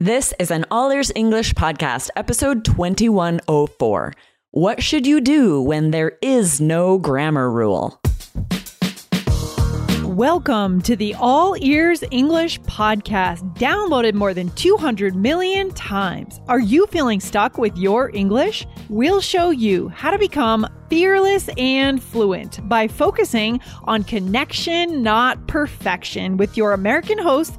This is an All Ears English podcast, episode 2104. What should you do when there is no grammar rule? Welcome to the All Ears English podcast, downloaded more than 200 million times. Are you feeling stuck with your English? We'll show you how to become fearless and fluent by focusing on connection, not perfection, with your American host,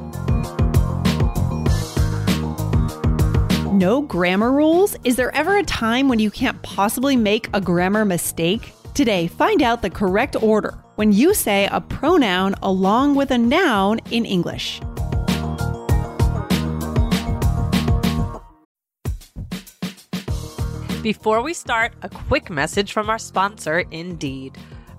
No grammar rules? Is there ever a time when you can't possibly make a grammar mistake? Today, find out the correct order when you say a pronoun along with a noun in English. Before we start, a quick message from our sponsor, Indeed.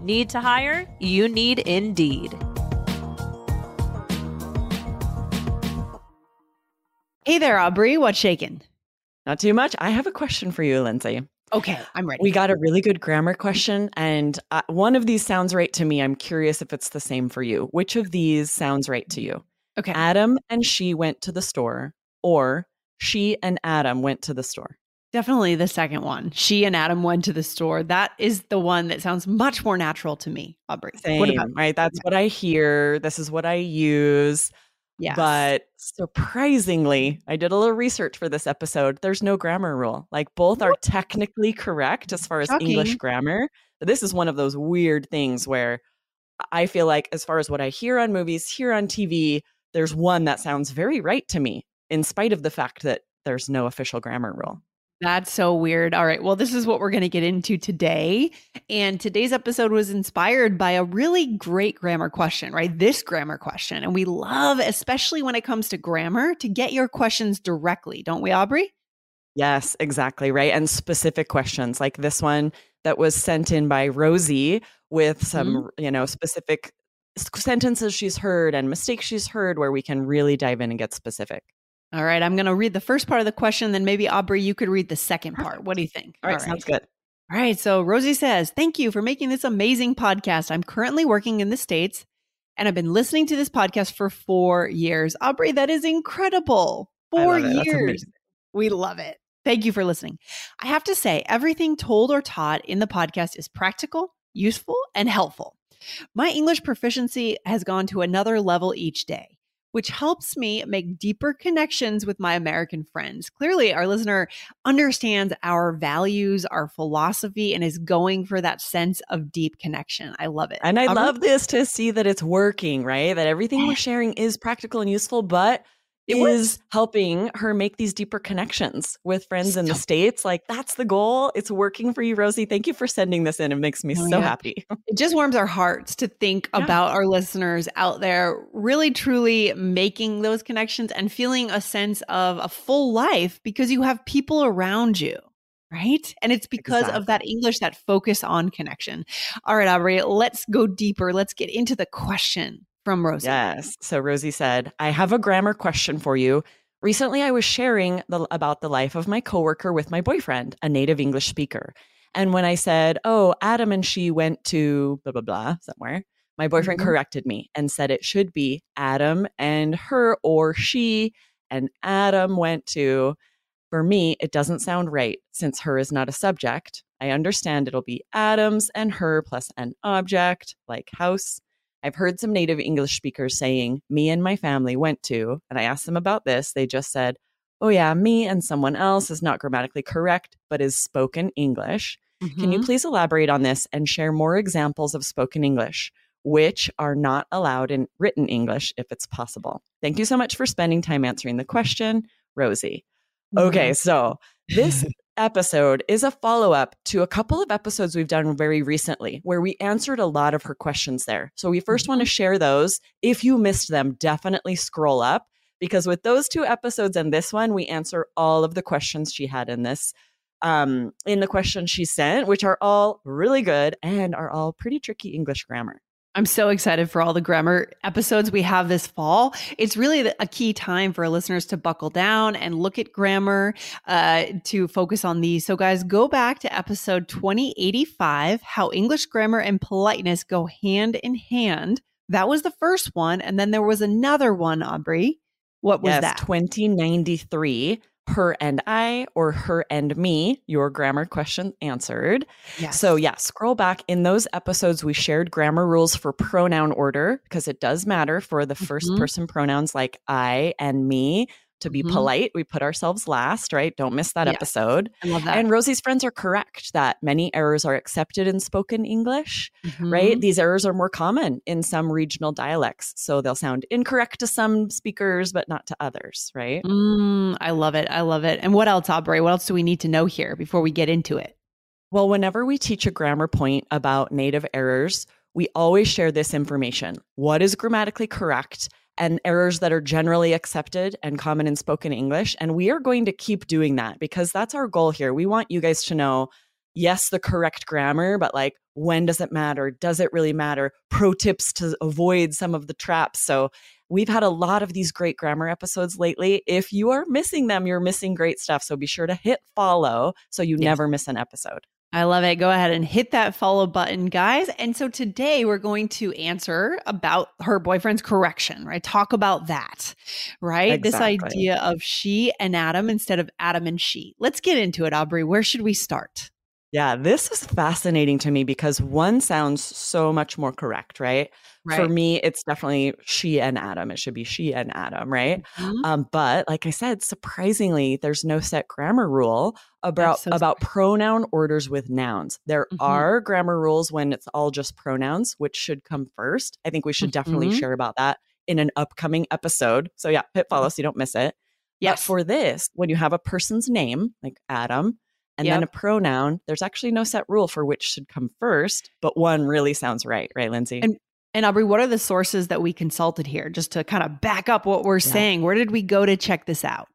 Need to hire? You need Indeed. Hey there, Aubrey. What's shaking? Not too much. I have a question for you, Lindsay. Okay, I'm ready. We got a really good grammar question, and uh, one of these sounds right to me. I'm curious if it's the same for you. Which of these sounds right to you? okay. Adam and she went to the store, or she and Adam went to the store. Definitely the second one. She and Adam went to the store. That is the one that sounds much more natural to me, Aubrey. Same, What about right? That's what I hear. This is what I use. Yeah. But surprisingly, I did a little research for this episode. There's no grammar rule. Like both are technically correct as far as English grammar. But this is one of those weird things where I feel like, as far as what I hear on movies, hear on TV, there's one that sounds very right to me, in spite of the fact that there's no official grammar rule. That's so weird. All right. Well, this is what we're going to get into today. And today's episode was inspired by a really great grammar question, right? This grammar question. And we love, especially when it comes to grammar, to get your questions directly, don't we, Aubrey? Yes, exactly. Right. And specific questions like this one that was sent in by Rosie with some, mm-hmm. you know, specific sentences she's heard and mistakes she's heard where we can really dive in and get specific. All right. I'm going to read the first part of the question. Then maybe, Aubrey, you could read the second part. What do you think? All right, sounds good. All right. So Rosie says, Thank you for making this amazing podcast. I'm currently working in the States and I've been listening to this podcast for four years. Aubrey, that is incredible. Four love it. That's years. We love it. Thank you for listening. I have to say, everything told or taught in the podcast is practical, useful, and helpful. My English proficiency has gone to another level each day which helps me make deeper connections with my American friends. Clearly, our listener understands our values, our philosophy, and is going for that sense of deep connection. I love it. And I Aubrey? love this to see that it's working, right? That everything we're sharing is practical and useful, but It is helping her make these deeper connections with friends in the States. Like that's the goal. It's working for you, Rosie. Thank you for sending this in. It makes me Oh, so yeah. happy. It just warms our hearts to think Yeah. about our listeners out there really truly making those connections and feeling a sense of a full life because you have people around you. Right. And it's because of that English, that focus on connection. All right, Aubrey, let's go deeper. Let's get into the question from Rosie. Yes. So Rosie said, I have a grammar question for you. Recently, I was sharing the, about the life of my coworker with my boyfriend, a native English speaker. And when I said, Oh, Adam and she went to blah, blah, blah, somewhere, my boyfriend Mhm. corrected me and said it should be Adam and her or she and Adam went to. For me, it doesn't sound right since her is not a subject. I understand it'll be Adams and her plus an object, like house. I've heard some native English speakers saying, me and my family went to, and I asked them about this. They just said, oh, yeah, me and someone else is not grammatically correct, but is spoken English. Mm-hmm. Can you mm-hmm. please elaborate on this and share more examples of spoken English? which are not allowed in written English if it's possible. Thank you so much for spending time answering the question, Rosie. Okay, so this episode is a follow up to a couple of episodes we've done very recently where we answered a lot of her questions there. So we 1st mm-hmm. want to share those. If you missed them, definitely scroll up because with those two episodes and this one, we answer all of the questions she had in this um in the questions she sent, which are all really good and are all pretty tricky English grammar. I'm so excited for all the grammar episodes we have this fall. It's really a key time for listeners to buckle down and look at grammar uh, to focus on these. So, guys, go back to episode 2085 How English Grammar and Politeness Go Hand in Hand. That was the first one. And then there was another one, Aubrey. What was yes, that? 2093 her and I or her and me, your grammar question answered. Yes. So, yeah, scroll back. In those episodes, we shared grammar rules for pronoun order because it does matter for the 1st mm-hmm. person pronouns like I and me to be mm-hmm. polite, we put ourselves last, right? Don't miss that episode. I love that. And Rosie's friends are correct that many errors are accepted in spoken English, mm-hmm. right? These errors are more common in some regional dialects. So they'll sound incorrect to some speakers, but not to others, right? Mm, I love it. I love it. And what else, Aubrey? What else do we need to know here before we get into it? Well, whenever we teach a grammar point about native errors, we always share this information. What is grammatically correct? And errors that are generally accepted and common in spoken English. And we are going to keep doing that because that's our goal here. We want you guys to know yes, the correct grammar, but like, when does it matter? Does it really matter? Pro tips to avoid some of the traps. So, we've had a lot of these great grammar episodes lately. If you are missing them, you're missing great stuff. So, be sure to hit follow so you yes. never miss an episode. I love it. Go ahead and hit that follow button, guys. And so today we're going to answer about her boyfriend's correction, right? Talk about that, right? Exactly. This idea of she and Adam instead of Adam and she. Let's get into it, Aubrey. Where should we start? Yeah, this is fascinating to me because one sounds so much more correct, right? right? For me, it's definitely she and Adam. It should be she and Adam, right? Mm-hmm. Um, but like I said, surprisingly, there's no set grammar rule about so about pronoun orders with nouns. There mm-hmm. are grammar rules when it's all just pronouns, which should come first. I think we should mm-hmm. definitely share about that in an upcoming episode. So yeah, hit follow mm-hmm. so you don't miss it. Yes. But for this, when you have a person's name, like Adam, and yep. then a pronoun, there's actually no set rule for which should come first, but one really sounds right, right, Lindsay? And and Aubrey, what are the sources that we consulted here just to kind of back up what we're yeah. saying? Where did we go to check this out?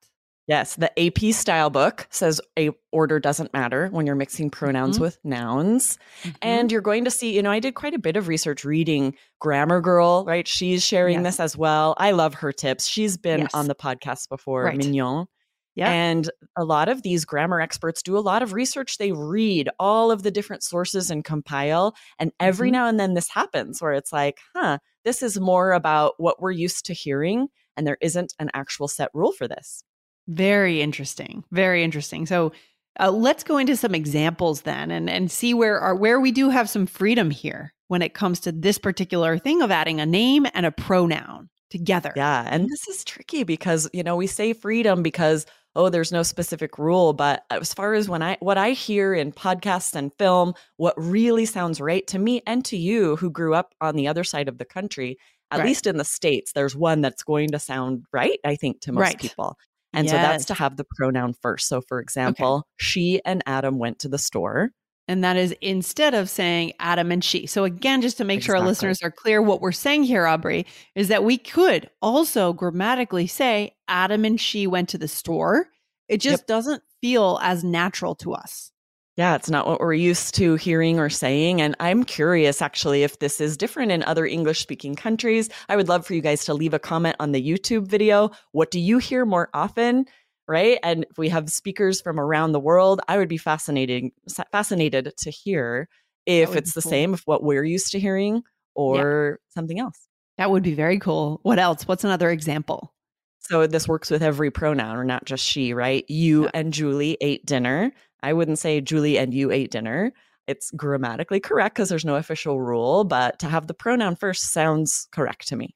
Yes, the AP style book says a order doesn't matter when you're mixing pronouns mm-hmm. with nouns. Mm-hmm. And you're going to see, you know, I did quite a bit of research reading Grammar Girl, right? She's sharing yes. this as well. I love her tips. She's been yes. on the podcast before, right. Mignon. Yeah. And a lot of these grammar experts do a lot of research. They read all of the different sources and compile. And every mm-hmm. now and then this happens where it's like, huh, this is more about what we're used to hearing. And there isn't an actual set rule for this. Very interesting. Very interesting. So uh, let's go into some examples then and, and see where are where we do have some freedom here when it comes to this particular thing of adding a name and a pronoun together. Yeah. And this is tricky because, you know, we say freedom because oh there's no specific rule but as far as when i what i hear in podcasts and film what really sounds right to me and to you who grew up on the other side of the country at right. least in the states there's one that's going to sound right i think to most right. people and yes. so that's to have the pronoun first so for example okay. she and adam went to the store and that is instead of saying Adam and she. So, again, just to make exactly. sure our listeners are clear, what we're saying here, Aubrey, is that we could also grammatically say Adam and she went to the store. It just yep. doesn't feel as natural to us. Yeah, it's not what we're used to hearing or saying. And I'm curious actually if this is different in other English speaking countries. I would love for you guys to leave a comment on the YouTube video. What do you hear more often? Right? And if we have speakers from around the world, I would be fascinating fascinated to hear if it's the cool. same of what we're used to hearing or yeah. something else. That would be very cool. What else? What's another example? So this works with every pronoun or not just she, right? You Yeah. and Julie ate dinner. I wouldn't say Julie and you ate dinner. It's grammatically correct because there's no official rule, but to have the pronoun first sounds correct to me.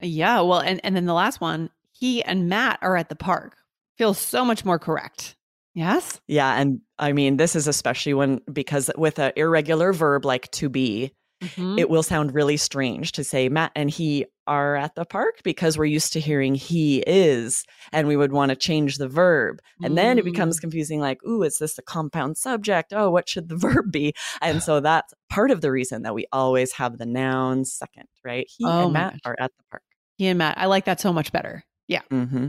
Yeah. Well, and, and then the last one, he and Matt are at the park. Feels so much more correct. Yes. Yeah. And I mean, this is especially when, because with an irregular verb like to be, Mhm. it will sound really strange to say Matt and he are at the park because we're used to hearing he is and we would want to change the verb. And then it becomes confusing like, ooh, is this a compound subject? Oh, what should the verb be? And so that's part of the reason that we always have the noun second, right? He Oh and Matt gosh. are at the park. he and Matt. I like that so much better. Yeah. hmm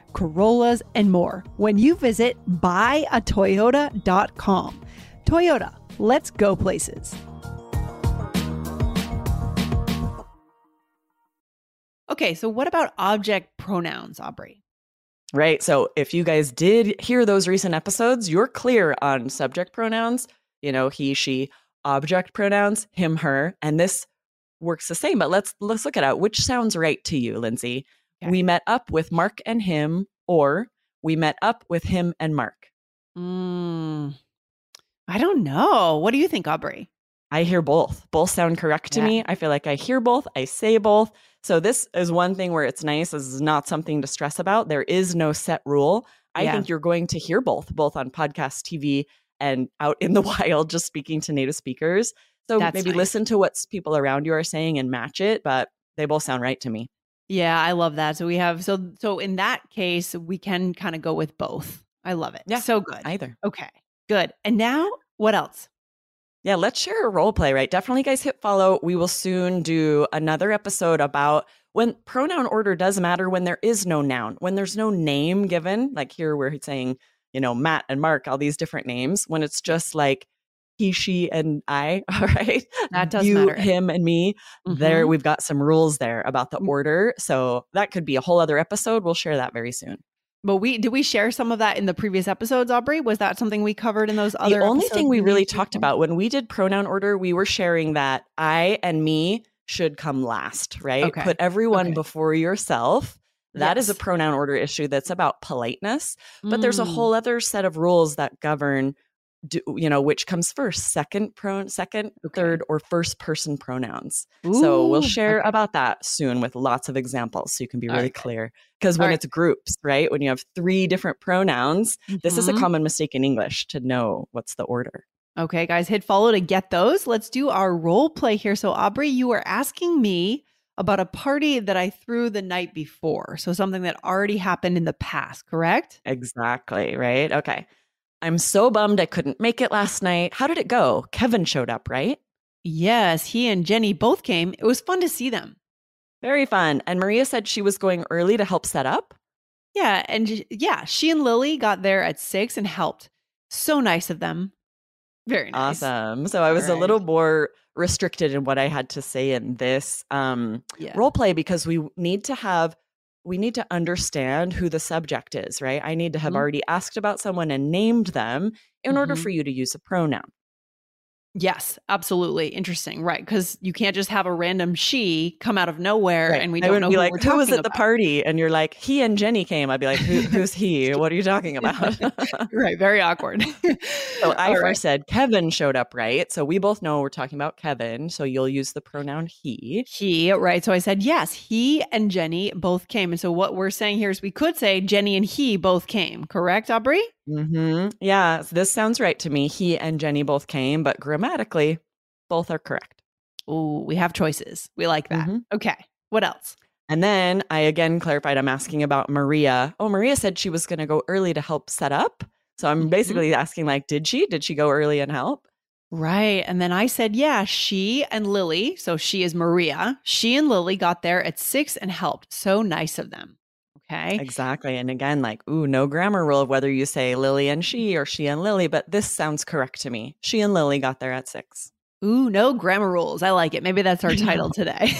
Corollas, and more when you visit buyatoyota.com. Toyota, let's go places. Okay, so what about object pronouns, Aubrey? Right. So if you guys did hear those recent episodes, you're clear on subject pronouns, you know, he, she, object pronouns, him, her, and this works the same. But let's let's look at it. Which sounds right to you, Lindsay? Okay. We met up with Mark and him, or we met up with him and Mark. Mm, I don't know. What do you think, Aubrey? I hear both. Both sound correct to Yeah. me. I feel like I hear both. I say both. So this is one thing where it's nice. This is not something to stress about. There is no set rule. I Yeah. think you're going to hear both, both on podcast, TV, and out in the wild, just speaking to native speakers. So That's maybe nice. listen to what people around you are saying and match it. But they both sound right to me. Yeah, I love that. So we have so so in that case, we can kind of go with both. I love it. Yeah, So good. Either. okay. Good. And now what else? Yeah, let's share a role play, right? Definitely, guys, hit follow. We will soon do another episode about when pronoun order does matter when there is no noun, when there's no name given. Like here, we're saying, you know, Matt and Mark, all these different names. When it's just like he, she, and I, all right? That does you, matter. him, and me. There, Mhm. we've got some rules there about the Mm. order. So that could be a whole other episode. We'll share that very soon. But we did we share some of that in the previous episodes, Aubrey? Was that something we covered in those other the only thing we really talked about when we did pronoun order, we were sharing that I and me should come last, right? Okay. Put everyone Okay. before yourself. That is a pronoun order issue that's about politeness, but there's a Mm. whole other set of rules that govern do, you know which comes first second pro second Okay. third or first person pronouns so we'll share okay. about that soon with lots of examples so you can be really Okay. clear because when right. it's groups right when you have three different pronouns this is a Mhm. common mistake in English to know what's the order. Okay, guys, hit follow to get those. Let's do our role play here. So, Aubrey, you were asking me about a party that I threw the night before. So, something that already happened in the past, correct? Exactly, right? Okay. I'm so bummed I couldn't make it last night. How did it go? Kevin showed up, right? Yes, he and Jenny both came. It was fun to see them. Very fun. And Maria said she was going early to help set up. Yeah, and yeah, she and Lily got there at six and helped. So nice of them. Very nice. Awesome. So I was a little more restricted in what I had to say in this um, Yeah. role play because we need to have we need to understand who the subject is, right? I need to have Mhm. already asked about someone and named them in order Mhm. for you to use a pronoun. Yes, absolutely. Interesting. Right. Because you can't just have a random she come out of nowhere Right. and we I don't know be who like, we're who was at the party? And you're like, he and Jenny came. I'd be like, who, who's he? What are you talking about? right. Very awkward. So I first right. said Kevin showed up, right? So we both know we're talking about Kevin. So you'll use the pronoun he. He, right. So I said, yes, he and Jenny both came. And so what we're saying here is we could say Jenny and he both came, correct, Aubrey? Hmm Yeah, so this sounds right to me. He and Jenny both came, but grammatically, both are correct. Oh, we have choices. We like that. Mhm. Okay. What else? And then I again clarified I'm asking about Maria. Oh, Maria said she was going to go early to help set up. So I'm Mhm. basically asking, like, did she? Did she go early and help? Right. And then I said, yeah, she and Lily, so she is Maria, she and Lily got there at six and helped. So nice of them. Okay. Exactly. And again, like, ooh, no grammar rule of whether you say Lily and she or she and Lily, but this sounds correct to me. She and Lily got there at six. Ooh, no grammar rules. I like it. Maybe that's our title today.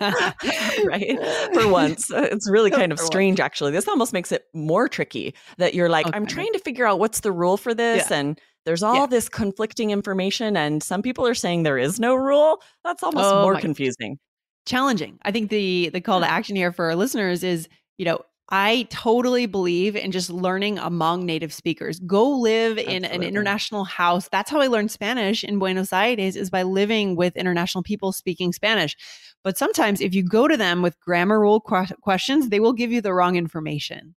right? For once. Uh, It's really kind of strange, actually. This almost makes it more tricky that you're like, I'm trying to figure out what's the rule for this. And there's all Yeah. this conflicting information. And some people are saying there is no rule. That's almost Oh more confusing. Challenging. I think the the call to action here for our listeners is, you know, I totally believe in just learning among native speakers. Go live in an international house. That's how I learned Spanish in Buenos Aires is by living with international people speaking Spanish. But sometimes if you go to them with grammar rule que- questions, they will give you the wrong information.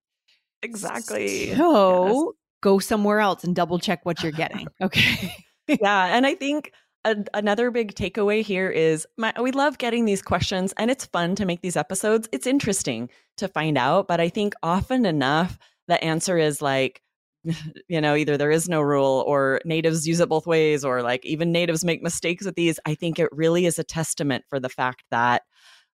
Exactly. So go somewhere else and double check what you're getting. Okay. yeah and i think a, another big takeaway here is my, we love getting these questions and it's fun to make these episodes it's interesting to find out but i think often enough the answer is like you know either there is no rule or natives use it both ways or like even natives make mistakes with these i think it really is a testament for the fact that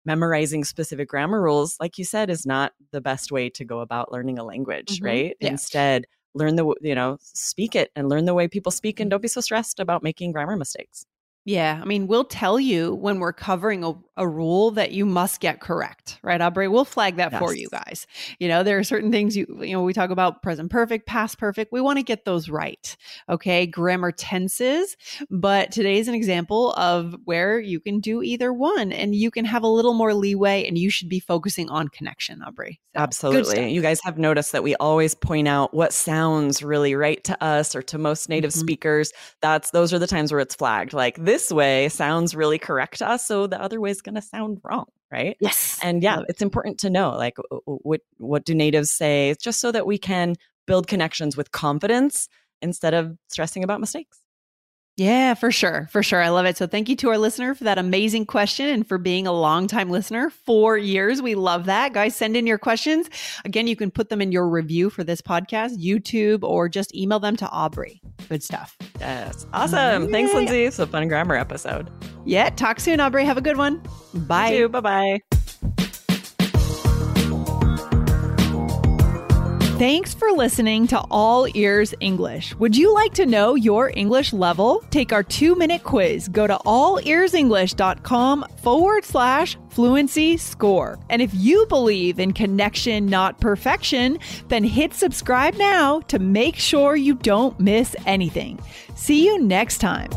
memorizing specific grammar rules like you said is not the best way to go about learning a language Mhm. right Yeah. instead learn the you know speak it and learn the way people speak and don't be so stressed about making grammar mistakes. Yeah, I mean, we'll tell you when we're covering a, a rule that you must get correct, right, Aubrey? We'll flag that for you guys. You know, there are certain things you you know we talk about present perfect, past perfect. We want to get those right, okay? Grammar tenses, but today's an example of where you can do either one, and you can have a little more leeway, and you should be focusing on connection, Aubrey. So, absolutely you guys have noticed that we always point out what sounds really right to us or to most native Mhm. speakers that's those are the times where it's flagged like this way sounds really correct to us so the other way is going to sound wrong right Yes, and yeah it's important to know like what what do natives say just so that we can build connections with confidence instead of stressing about mistakes Yeah, for sure. For sure. I love it. So thank you to our listener for that amazing question and for being a longtime listener. Four years. We love that. Guys, send in your questions. Again, you can put them in your review for this podcast, YouTube, or just email them to Aubrey. Good stuff. yes awesome thanks lindsay it's a fun grammar episode Yeah. Talk soon, Aubrey. Have a good one. Bye. bye bye Thanks for listening to All Ears English. Would you like to know your English level? Take our two minute quiz. Go to allearsenglish.com forward slash fluency score. And if you believe in connection, not perfection, then hit subscribe now to make sure you don't miss anything. See you next time.